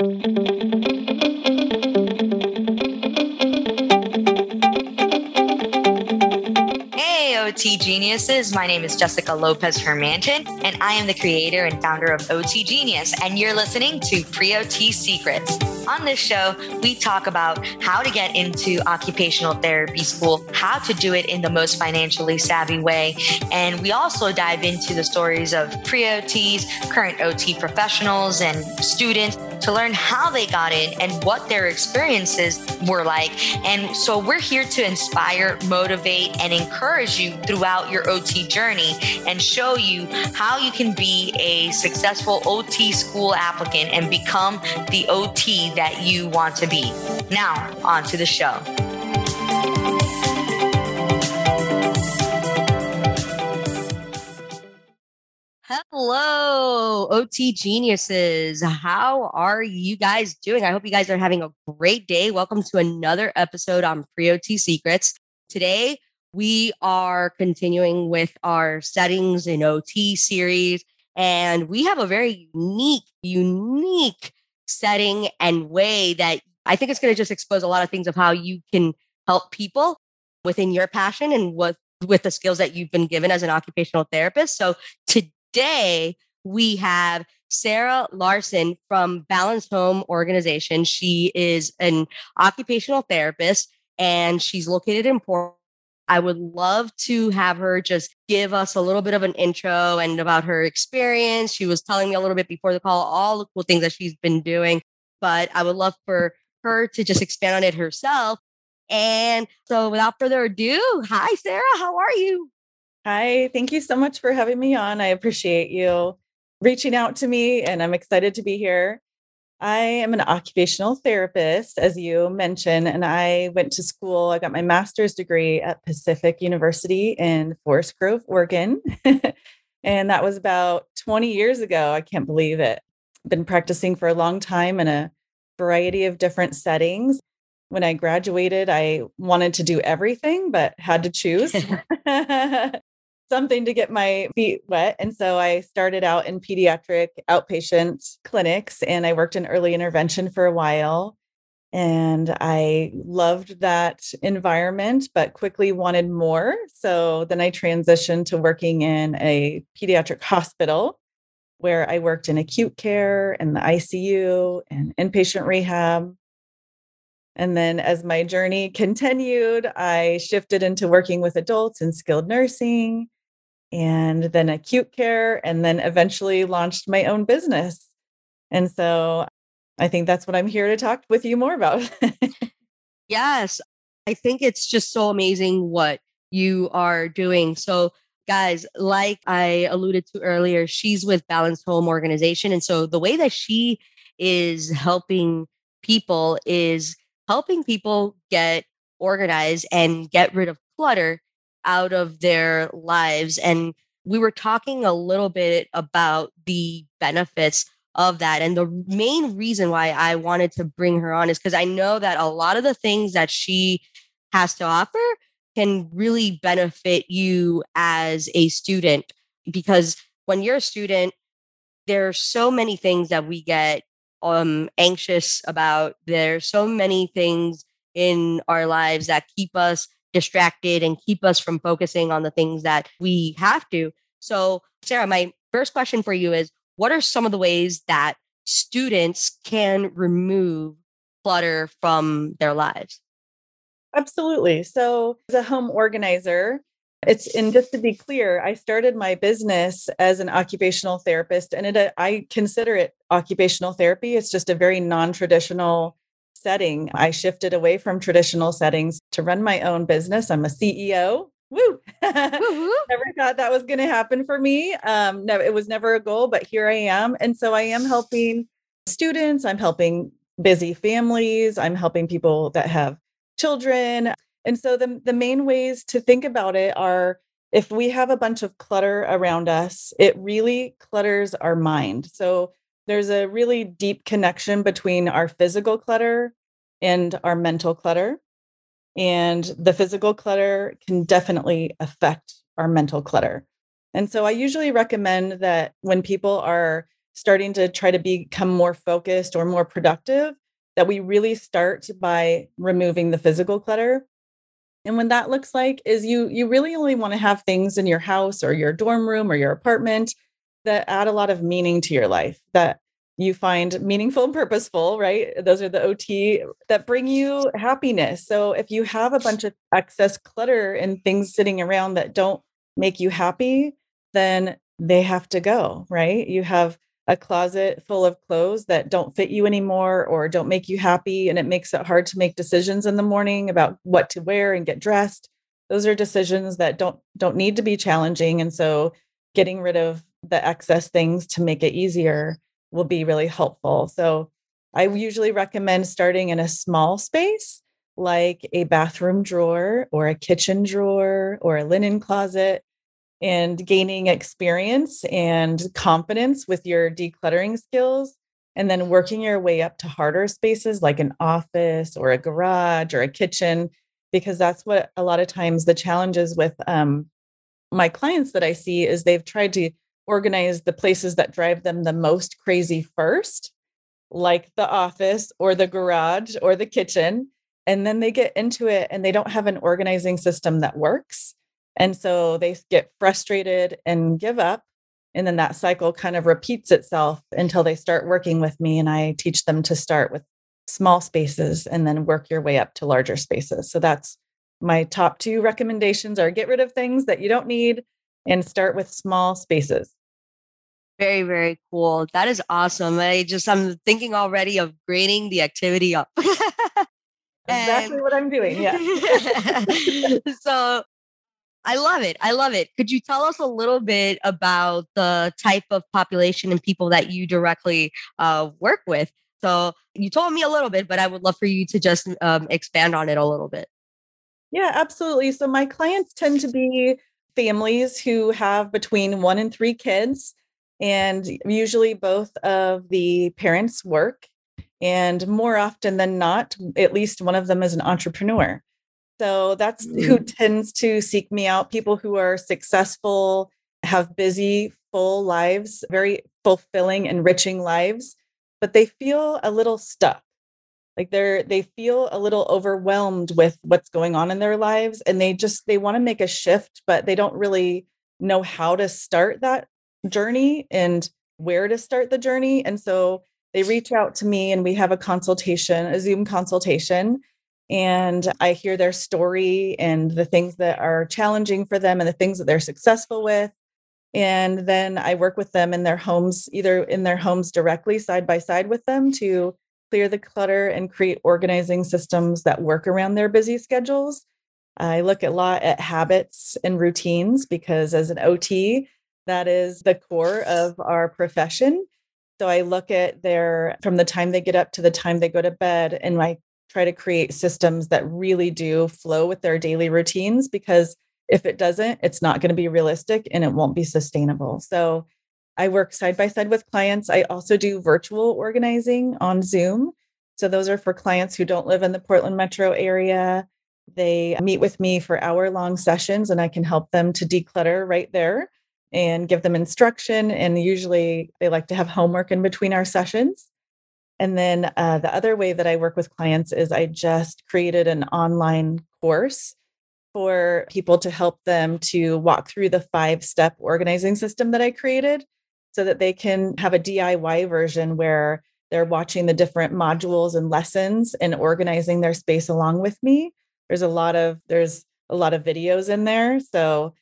Hey, OT geniuses. My name is Jessica Lopez Hermanton, and I am the creator and founder of OT Genius. And you're listening to Pre OT Secrets. On this show, we talk about how to get into occupational therapy school, how to do it in the most financially savvy way. And we also dive into the stories of pre OTs, current OT professionals, and students to learn how they got in and what their experiences were like. And so we're here to inspire, motivate, and encourage you throughout your OT journey and show you how you can be a successful OT school applicant and become the OT that you want to be. Now, on to the show. Hello, OT geniuses. How are you guys doing? I hope you guys are having a great day. Welcome to another episode on Pre OT Secrets. Today, we are continuing with our settings in OT series, and we have a very unique, unique setting and way that I think it's going to just expose a lot of things of how you can help people within your passion and with with the skills that you've been given as an occupational therapist. So today today we have Sarah Larsen from Balanced Home Organization. She is an occupational therapist and she's located in Portland. I would love to have her just give us a little bit of an intro and about her experience. She was telling me a little bit before the call all the cool things that she's been doing, but I would love for her to just expand on it herself. And so without further ado, hi Sarah, how are you? Hi, thank you so much for having me on. I appreciate you reaching out to me, and I'm excited to be here. I am an occupational therapist, as you mentioned, and I went to school. I got my master's degree at Pacific University in Forest Grove, Oregon. and that was about 20 years ago. I can't believe it. Been practicing for a long time in a variety of different settings. When I graduated, I wanted to do everything, but had to choose. something to get my feet wet. And so I started out in pediatric outpatient clinics and I worked in early intervention for a while. And I loved that environment, but quickly wanted more. So then I transitioned to working in a pediatric hospital where I worked in acute care and the ICU and inpatient rehab. And then as my journey continued, I shifted into working with adults in skilled nursing and then acute care, and then eventually launched my own business. And so I think that's what I'm here to talk with you more about. yes. I think it's just so amazing what you are doing. So, guys, like I alluded to earlier, she's with Balanced Home Organization. And so the way that she is helping people is helping people get organized and get rid of clutter out of their lives. And we were talking a little bit about the benefits of that. And the main reason why I wanted to bring her on is because I know that a lot of the things that she has to offer can really benefit you as a student. Because when you're a student, there are so many things that we get um, anxious about. There are so many things in our lives that keep us distracted and keep us from focusing on the things that we have to. So, Sarah, my first question for you is what are some of the ways that students can remove clutter from their lives? Absolutely. So, as a home organizer, it's and just to be clear, I started my business as an occupational therapist, and it I consider it occupational therapy. It's just a very non-traditional setting. I shifted away from traditional settings to run my own business. I'm a CEO. Woo! never thought that was going to happen for me. Um, no, it was never a goal, but here I am. And so I am helping students, I'm helping busy families, I'm helping people that have children. And so the, the main ways to think about it are if we have a bunch of clutter around us, it really clutters our mind. So there's a really deep connection between our physical clutter and our mental clutter. And the physical clutter can definitely affect our mental clutter. And so I usually recommend that when people are starting to try to become more focused or more productive, that we really start by removing the physical clutter. And when that looks like is you you really only want to have things in your house or your dorm room or your apartment that add a lot of meaning to your life that you find meaningful and purposeful, right? Those are the OT that bring you happiness. So if you have a bunch of excess clutter and things sitting around that don't make you happy, then they have to go, right? You have a closet full of clothes that don't fit you anymore or don't make you happy and it makes it hard to make decisions in the morning about what to wear and get dressed those are decisions that don't don't need to be challenging and so getting rid of the excess things to make it easier will be really helpful. So i usually recommend starting in a small space like a bathroom drawer or a kitchen drawer or a linen closet and gaining experience and confidence with your decluttering skills and then working your way up to harder spaces like an office or a garage or a kitchen because that's what a lot of times the challenges with um, my clients that i see is they've tried to organize the places that drive them the most crazy first like the office or the garage or the kitchen and then they get into it and they don't have an organizing system that works and so they get frustrated and give up. And then that cycle kind of repeats itself until they start working with me. And I teach them to start with small spaces and then work your way up to larger spaces. So that's my top two recommendations are get rid of things that you don't need and start with small spaces. Very, very cool. That is awesome. I just, I'm thinking already of grading the activity up. exactly what I'm doing. Yeah. so I love it. I love it. Could you tell us a little bit about the type of population and people that you directly uh, work with? So you told me a little bit, but I would love for you to just um, expand on it a little bit. Yeah, absolutely. So my clients tend to be families who have between one and three kids, and usually both of the parents work. And more often than not, at least one of them is an entrepreneur. So that's mm. who tends to seek me out people who are successful, have busy, full lives, very fulfilling, enriching lives, but they feel a little stuck. Like they're they feel a little overwhelmed with what's going on in their lives and they just they want to make a shift but they don't really know how to start that journey and where to start the journey and so they reach out to me and we have a consultation, a Zoom consultation and I hear their story and the things that are challenging for them and the things that they're successful with. And then I work with them in their homes, either in their homes directly side by side with them to clear the clutter and create organizing systems that work around their busy schedules. I look a lot at habits and routines because as an OT, that is the core of our profession. So I look at their from the time they get up to the time they go to bed and I try to create systems that really do flow with their daily routines because if it doesn't, it's not going to be realistic and it won't be sustainable. So I work side by side with clients. I also do virtual organizing on Zoom. So those are for clients who don't live in the Portland metro area. They meet with me for hour long sessions and I can help them to declutter right there and give them instruction. And usually they like to have homework in between our sessions. And then uh, the other way that I work with clients is I just created an online course for people to help them to walk through the five step organizing system that I created so that they can have a DIY version where they're watching the different modules and lessons and organizing their space along with me. There's a lot of there's a lot of videos in there. So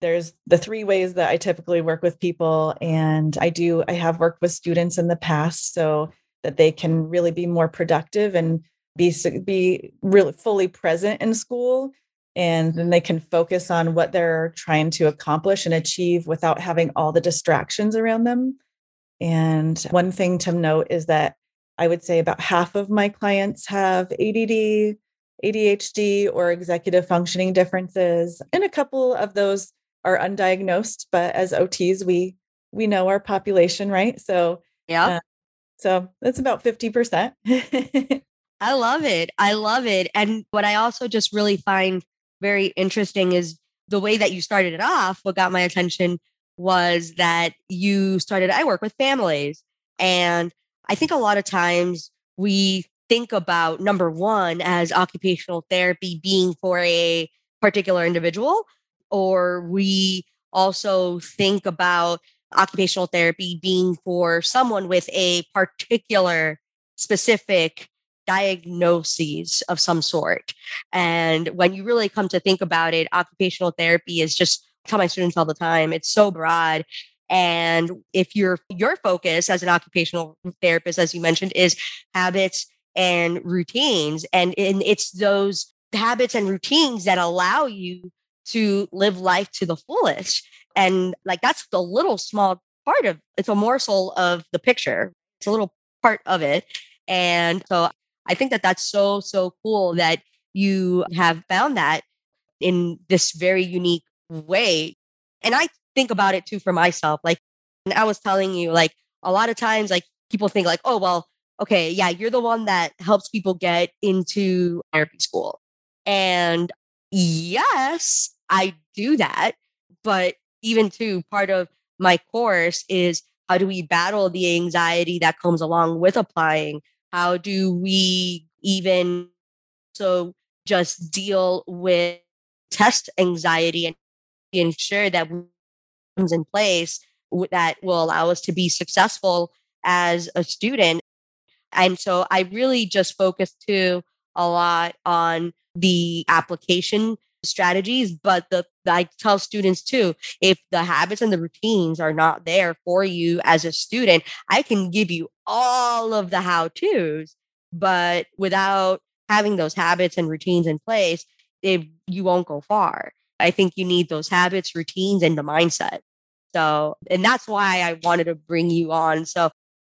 there's the three ways that I typically work with people and I do I have worked with students in the past. So that they can really be more productive and be be really fully present in school and then they can focus on what they're trying to accomplish and achieve without having all the distractions around them and one thing to note is that i would say about half of my clients have add adhd or executive functioning differences and a couple of those are undiagnosed but as ots we we know our population right so yeah uh, so that's about 50%. I love it. I love it. And what I also just really find very interesting is the way that you started it off. What got my attention was that you started, I work with families. And I think a lot of times we think about number one as occupational therapy being for a particular individual, or we also think about occupational therapy being for someone with a particular specific diagnoses of some sort. And when you really come to think about it, occupational therapy is just I tell my students all the time, it's so broad. And if your your focus as an occupational therapist, as you mentioned, is habits and routines, and, and it's those habits and routines that allow you to live life to the fullest. And like that's the little small part of it's a morsel of the picture. It's a little part of it. And so I think that that's so, so cool that you have found that in this very unique way. And I think about it too for myself. Like, and I was telling you, like, a lot of times, like, people think, like, oh, well, okay, yeah, you're the one that helps people get into therapy school. And yes, I do that. But even too, part of my course is how do we battle the anxiety that comes along with applying? How do we even so just deal with test anxiety and ensure that comes in place that will allow us to be successful as a student. And so I really just focus too a lot on the application strategies, but the I tell students too, if the habits and the routines are not there for you as a student, I can give you all of the how-tos, but without having those habits and routines in place, if you won't go far. I think you need those habits, routines, and the mindset. So, and that's why I wanted to bring you on. So,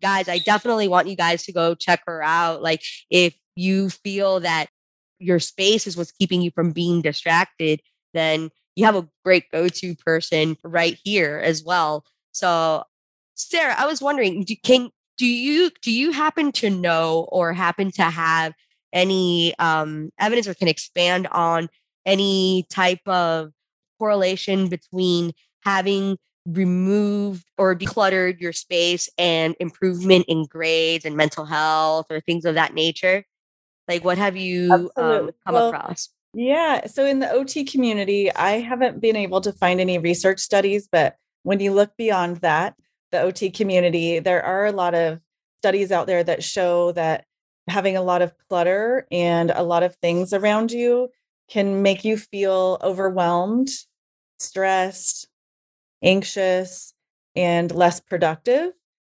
guys, I definitely want you guys to go check her out. Like, if you feel that your space is what's keeping you from being distracted, then you have a great go to person right here as well. So, Sarah, I was wondering, do, can do you do you happen to know or happen to have any um, evidence or can expand on any type of correlation between having removed or decluttered your space and improvement in grades and mental health or things of that nature? Like, what have you um, come well, across? Yeah. So, in the OT community, I haven't been able to find any research studies, but when you look beyond that, the OT community, there are a lot of studies out there that show that having a lot of clutter and a lot of things around you can make you feel overwhelmed, stressed, anxious, and less productive.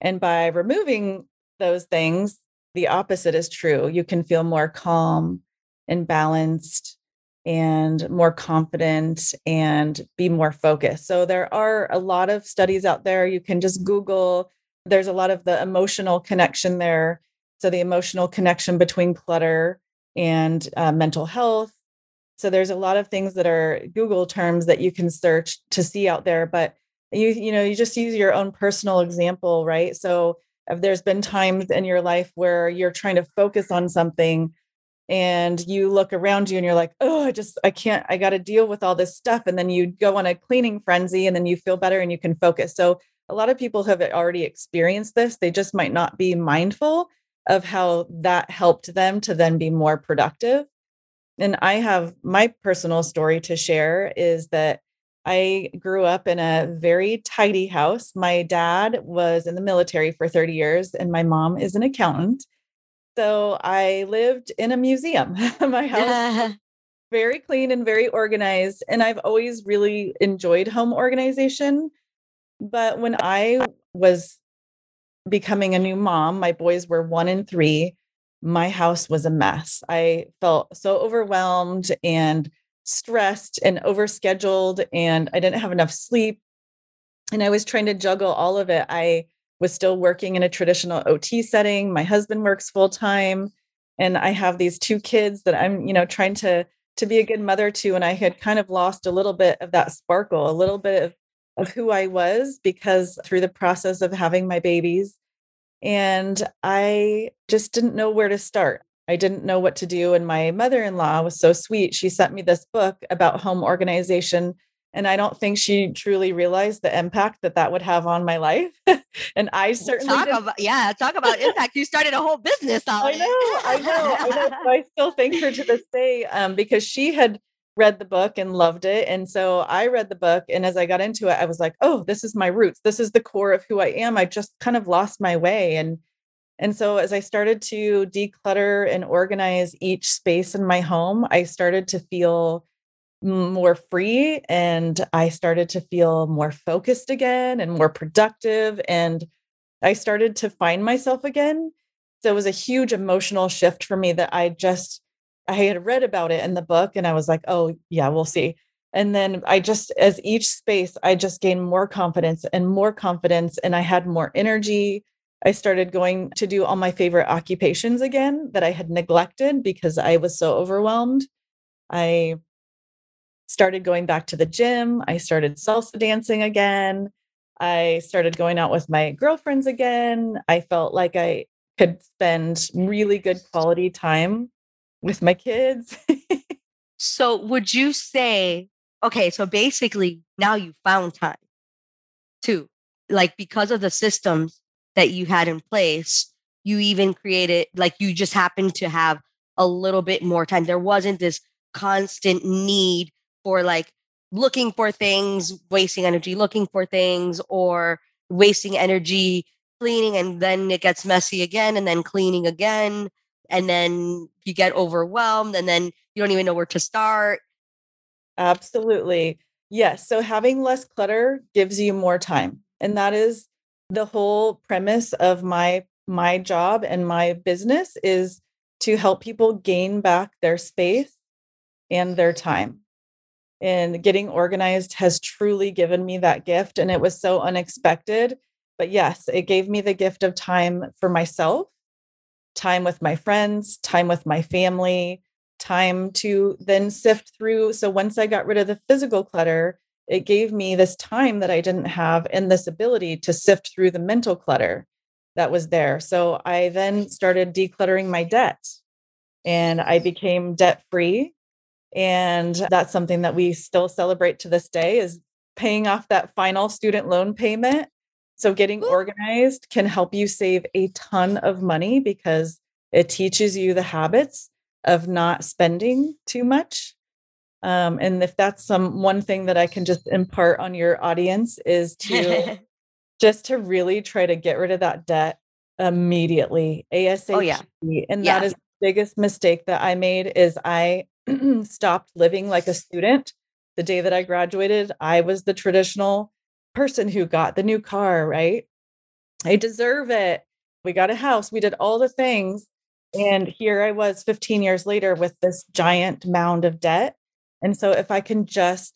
And by removing those things, the opposite is true. You can feel more calm and balanced and more confident and be more focused. So there are a lot of studies out there. You can just Google. There's a lot of the emotional connection there. So the emotional connection between clutter and uh, mental health. So there's a lot of things that are Google terms that you can search to see out there. But you you know you just use your own personal example, right? So if there's been times in your life where you're trying to focus on something and you look around you and you're like oh i just i can't i got to deal with all this stuff and then you go on a cleaning frenzy and then you feel better and you can focus. So a lot of people have already experienced this they just might not be mindful of how that helped them to then be more productive. And i have my personal story to share is that I grew up in a very tidy house. My dad was in the military for 30 years, and my mom is an accountant. So I lived in a museum. My house yeah. very clean and very organized. And I've always really enjoyed home organization. But when I was becoming a new mom, my boys were one and three. My house was a mess. I felt so overwhelmed and stressed and overscheduled, and I didn't have enough sleep. And I was trying to juggle all of it. I was still working in a traditional OT setting. My husband works full time and I have these two kids that I'm, you know, trying to to be a good mother to and I had kind of lost a little bit of that sparkle, a little bit of of who I was because through the process of having my babies and I just didn't know where to start. I didn't know what to do and my mother-in-law was so sweet. She sent me this book about home organization And I don't think she truly realized the impact that that would have on my life. and I certainly talk about yeah, talk about impact. You started a whole business I know, I know, I know. So I still thank her to this day um, because she had read the book and loved it. And so I read the book. And as I got into it, I was like, oh, this is my roots. This is the core of who I am. I just kind of lost my way. And and so as I started to declutter and organize each space in my home, I started to feel more free and I started to feel more focused again and more productive. And I started to find myself again. So it was a huge emotional shift for me that I just I had read about it in the book and I was like, oh, yeah, we'll see. And then I just, as each space, I just gained more confidence and more confidence, and I had more energy. I started going to do all my favorite occupations again that I had neglected because I was so overwhelmed. I started going back to the gym. I started salsa dancing again. I started going out with my girlfriends again. I felt like I could spend really good quality time with my kids. so, would you say, okay, so basically now you found time too, like because of the systems that you had in place, you even created, like you just happened to have a little bit more time. There wasn't this constant need for like looking for things, wasting energy looking for things, or wasting energy cleaning and then it gets messy again and then cleaning again and then you get overwhelmed and then you don't even know where to start. Absolutely. Yes. So having less clutter gives you more time. And that is the whole premise of my my job and my business is to help people gain back their space and their time. And getting organized has truly given me that gift and it was so unexpected. But yes, it gave me the gift of time for myself time with my friends, time with my family, time to then sift through. So once I got rid of the physical clutter, it gave me this time that I didn't have and this ability to sift through the mental clutter that was there. So I then started decluttering my debt and I became debt free. And that's something that we still celebrate to this day is paying off that final student loan payment so, getting organized can help you save a ton of money because it teaches you the habits of not spending too much. Um, and if that's some one thing that I can just impart on your audience is to just to really try to get rid of that debt immediately, ASAP. Oh, yeah. And yeah. that is the biggest mistake that I made is I stopped living like a student. The day that I graduated, I was the traditional person who got the new car, right? I deserve it. We got a house. We did all the things. And here I was 15 years later with this giant mound of debt. And so if I can just,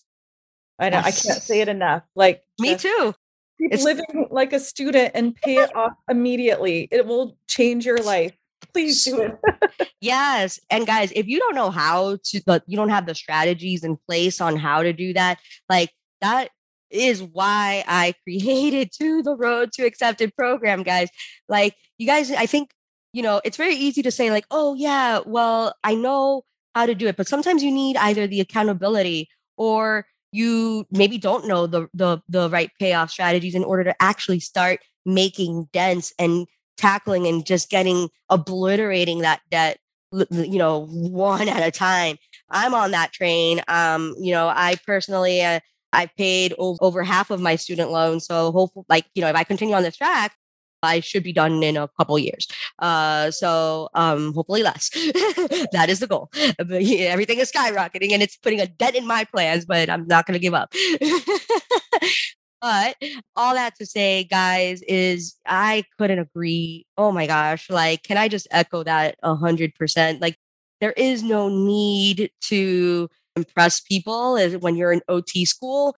I know I can't say it enough. Like me too. Keep it's, living like a student and pay it off immediately. It will change your life. Please do it. yes. And guys, if you don't know how to, you don't have the strategies in place on how to do that, like that is why I created to the road to accepted program, guys. Like you guys, I think, you know, it's very easy to say, like, oh yeah, well, I know how to do it. But sometimes you need either the accountability or you maybe don't know the the the right payoff strategies in order to actually start making dents and tackling and just getting obliterating that debt you know one at a time i'm on that train um you know i personally uh, I've paid over half of my student loan. So hopefully, like, you know, if I continue on this track, I should be done in a couple years. Uh, so um, hopefully less. that is the goal. But, yeah, everything is skyrocketing and it's putting a dent in my plans, but I'm not going to give up. but all that to say, guys, is I couldn't agree. Oh my gosh. Like, can I just echo that a hundred percent? Like, there is no need to impress people when you're in OT school.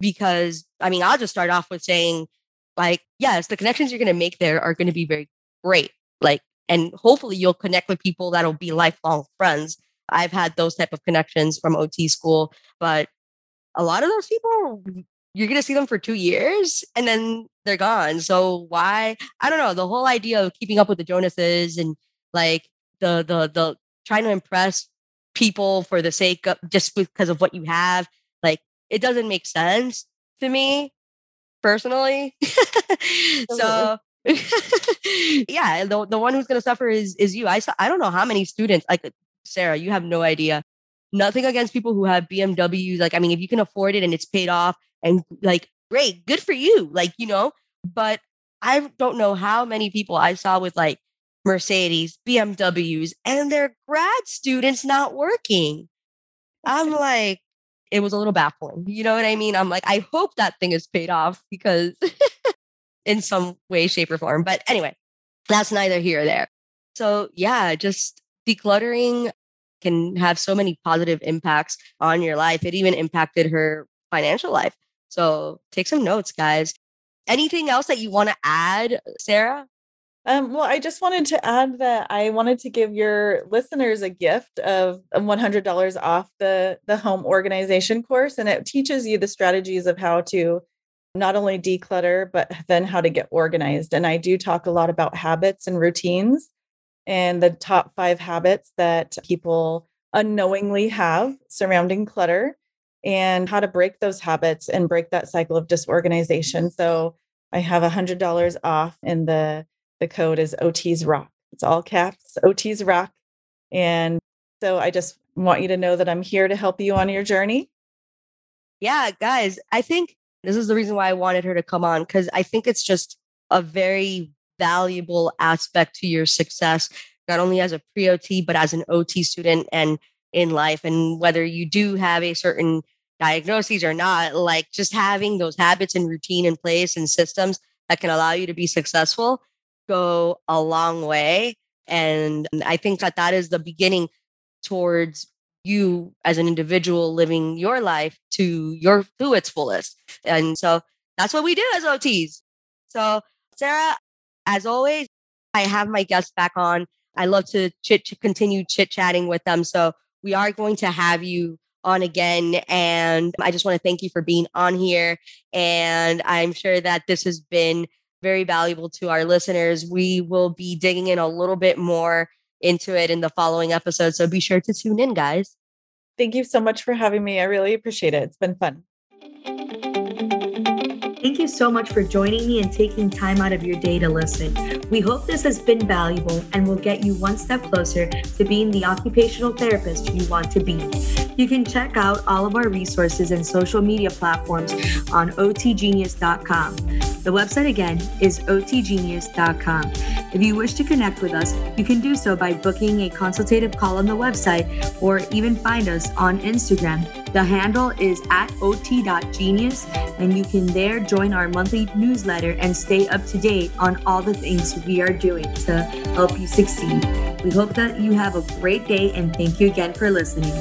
Because I mean, I'll just start off with saying, like, yes, the connections you're going to make there are going to be very great. Like, and hopefully you'll connect with people that'll be lifelong friends. I've had those type of connections from OT school, but a lot of those people you're going to see them for 2 years and then they're gone. So why? I don't know, the whole idea of keeping up with the Joneses and like the the the trying to impress people for the sake of just because of what you have like it doesn't make sense to me personally. so yeah, the, the one who's going to suffer is is you. I I don't know how many students like Sarah, you have no idea. Nothing against people who have BMWs. Like, I mean, if you can afford it and it's paid off and like, great, good for you. Like, you know, but I don't know how many people I saw with like Mercedes, BMWs, and their grad students not working. I'm like, it was a little baffling. You know what I mean? I'm like, I hope that thing is paid off because in some way, shape, or form. But anyway, that's neither here or there. So yeah, just decluttering can have so many positive impacts on your life. It even impacted her financial life. So take some notes, guys. Anything else that you want to add, Sarah? Um, well, I just wanted to add that I wanted to give your listeners a gift of $100 off the, the home organization course. And it teaches you the strategies of how to not only declutter, but then how to get organized. And I do talk a lot about habits and routines and the top five habits that people unknowingly have surrounding clutter and how to break those habits and break that cycle of disorganization. So I have $100 off in the the code is OT's rock. It's all caps, OT's rock. And so I just want you to know that I'm here to help you on your journey. Yeah, guys, I think this is the reason why I wanted her to come on because I think it's just a very valuable aspect to your success, not only as a pre OT, but as an OT student and in life. And whether you do have a certain diagnoses or not, like just having those habits and routine in place and systems that can allow you to be successful go a long way. And I think that that is the beginning towards you as an individual living your life to your to its fullest. And so that's what we do as OTs. So Sarah, as always, I have my guests back on. I love to chit to continue chit chatting with them. So we are going to have you on again. And I just want to thank you for being on here. And I'm sure that this has been very valuable to our listeners. We will be digging in a little bit more into it in the following episode. So be sure to tune in, guys. Thank you so much for having me. I really appreciate it. It's been fun. Thank you so much for joining me and taking time out of your day to listen. We hope this has been valuable and will get you one step closer to being the occupational therapist you want to be. You can check out all of our resources and social media platforms on otgenius.com. The website again is otgenius.com. If you wish to connect with us, you can do so by booking a consultative call on the website or even find us on Instagram. The handle is at ot.genius, and you can there join our monthly newsletter and stay up to date on all the things we are doing to help you succeed. We hope that you have a great day and thank you again for listening.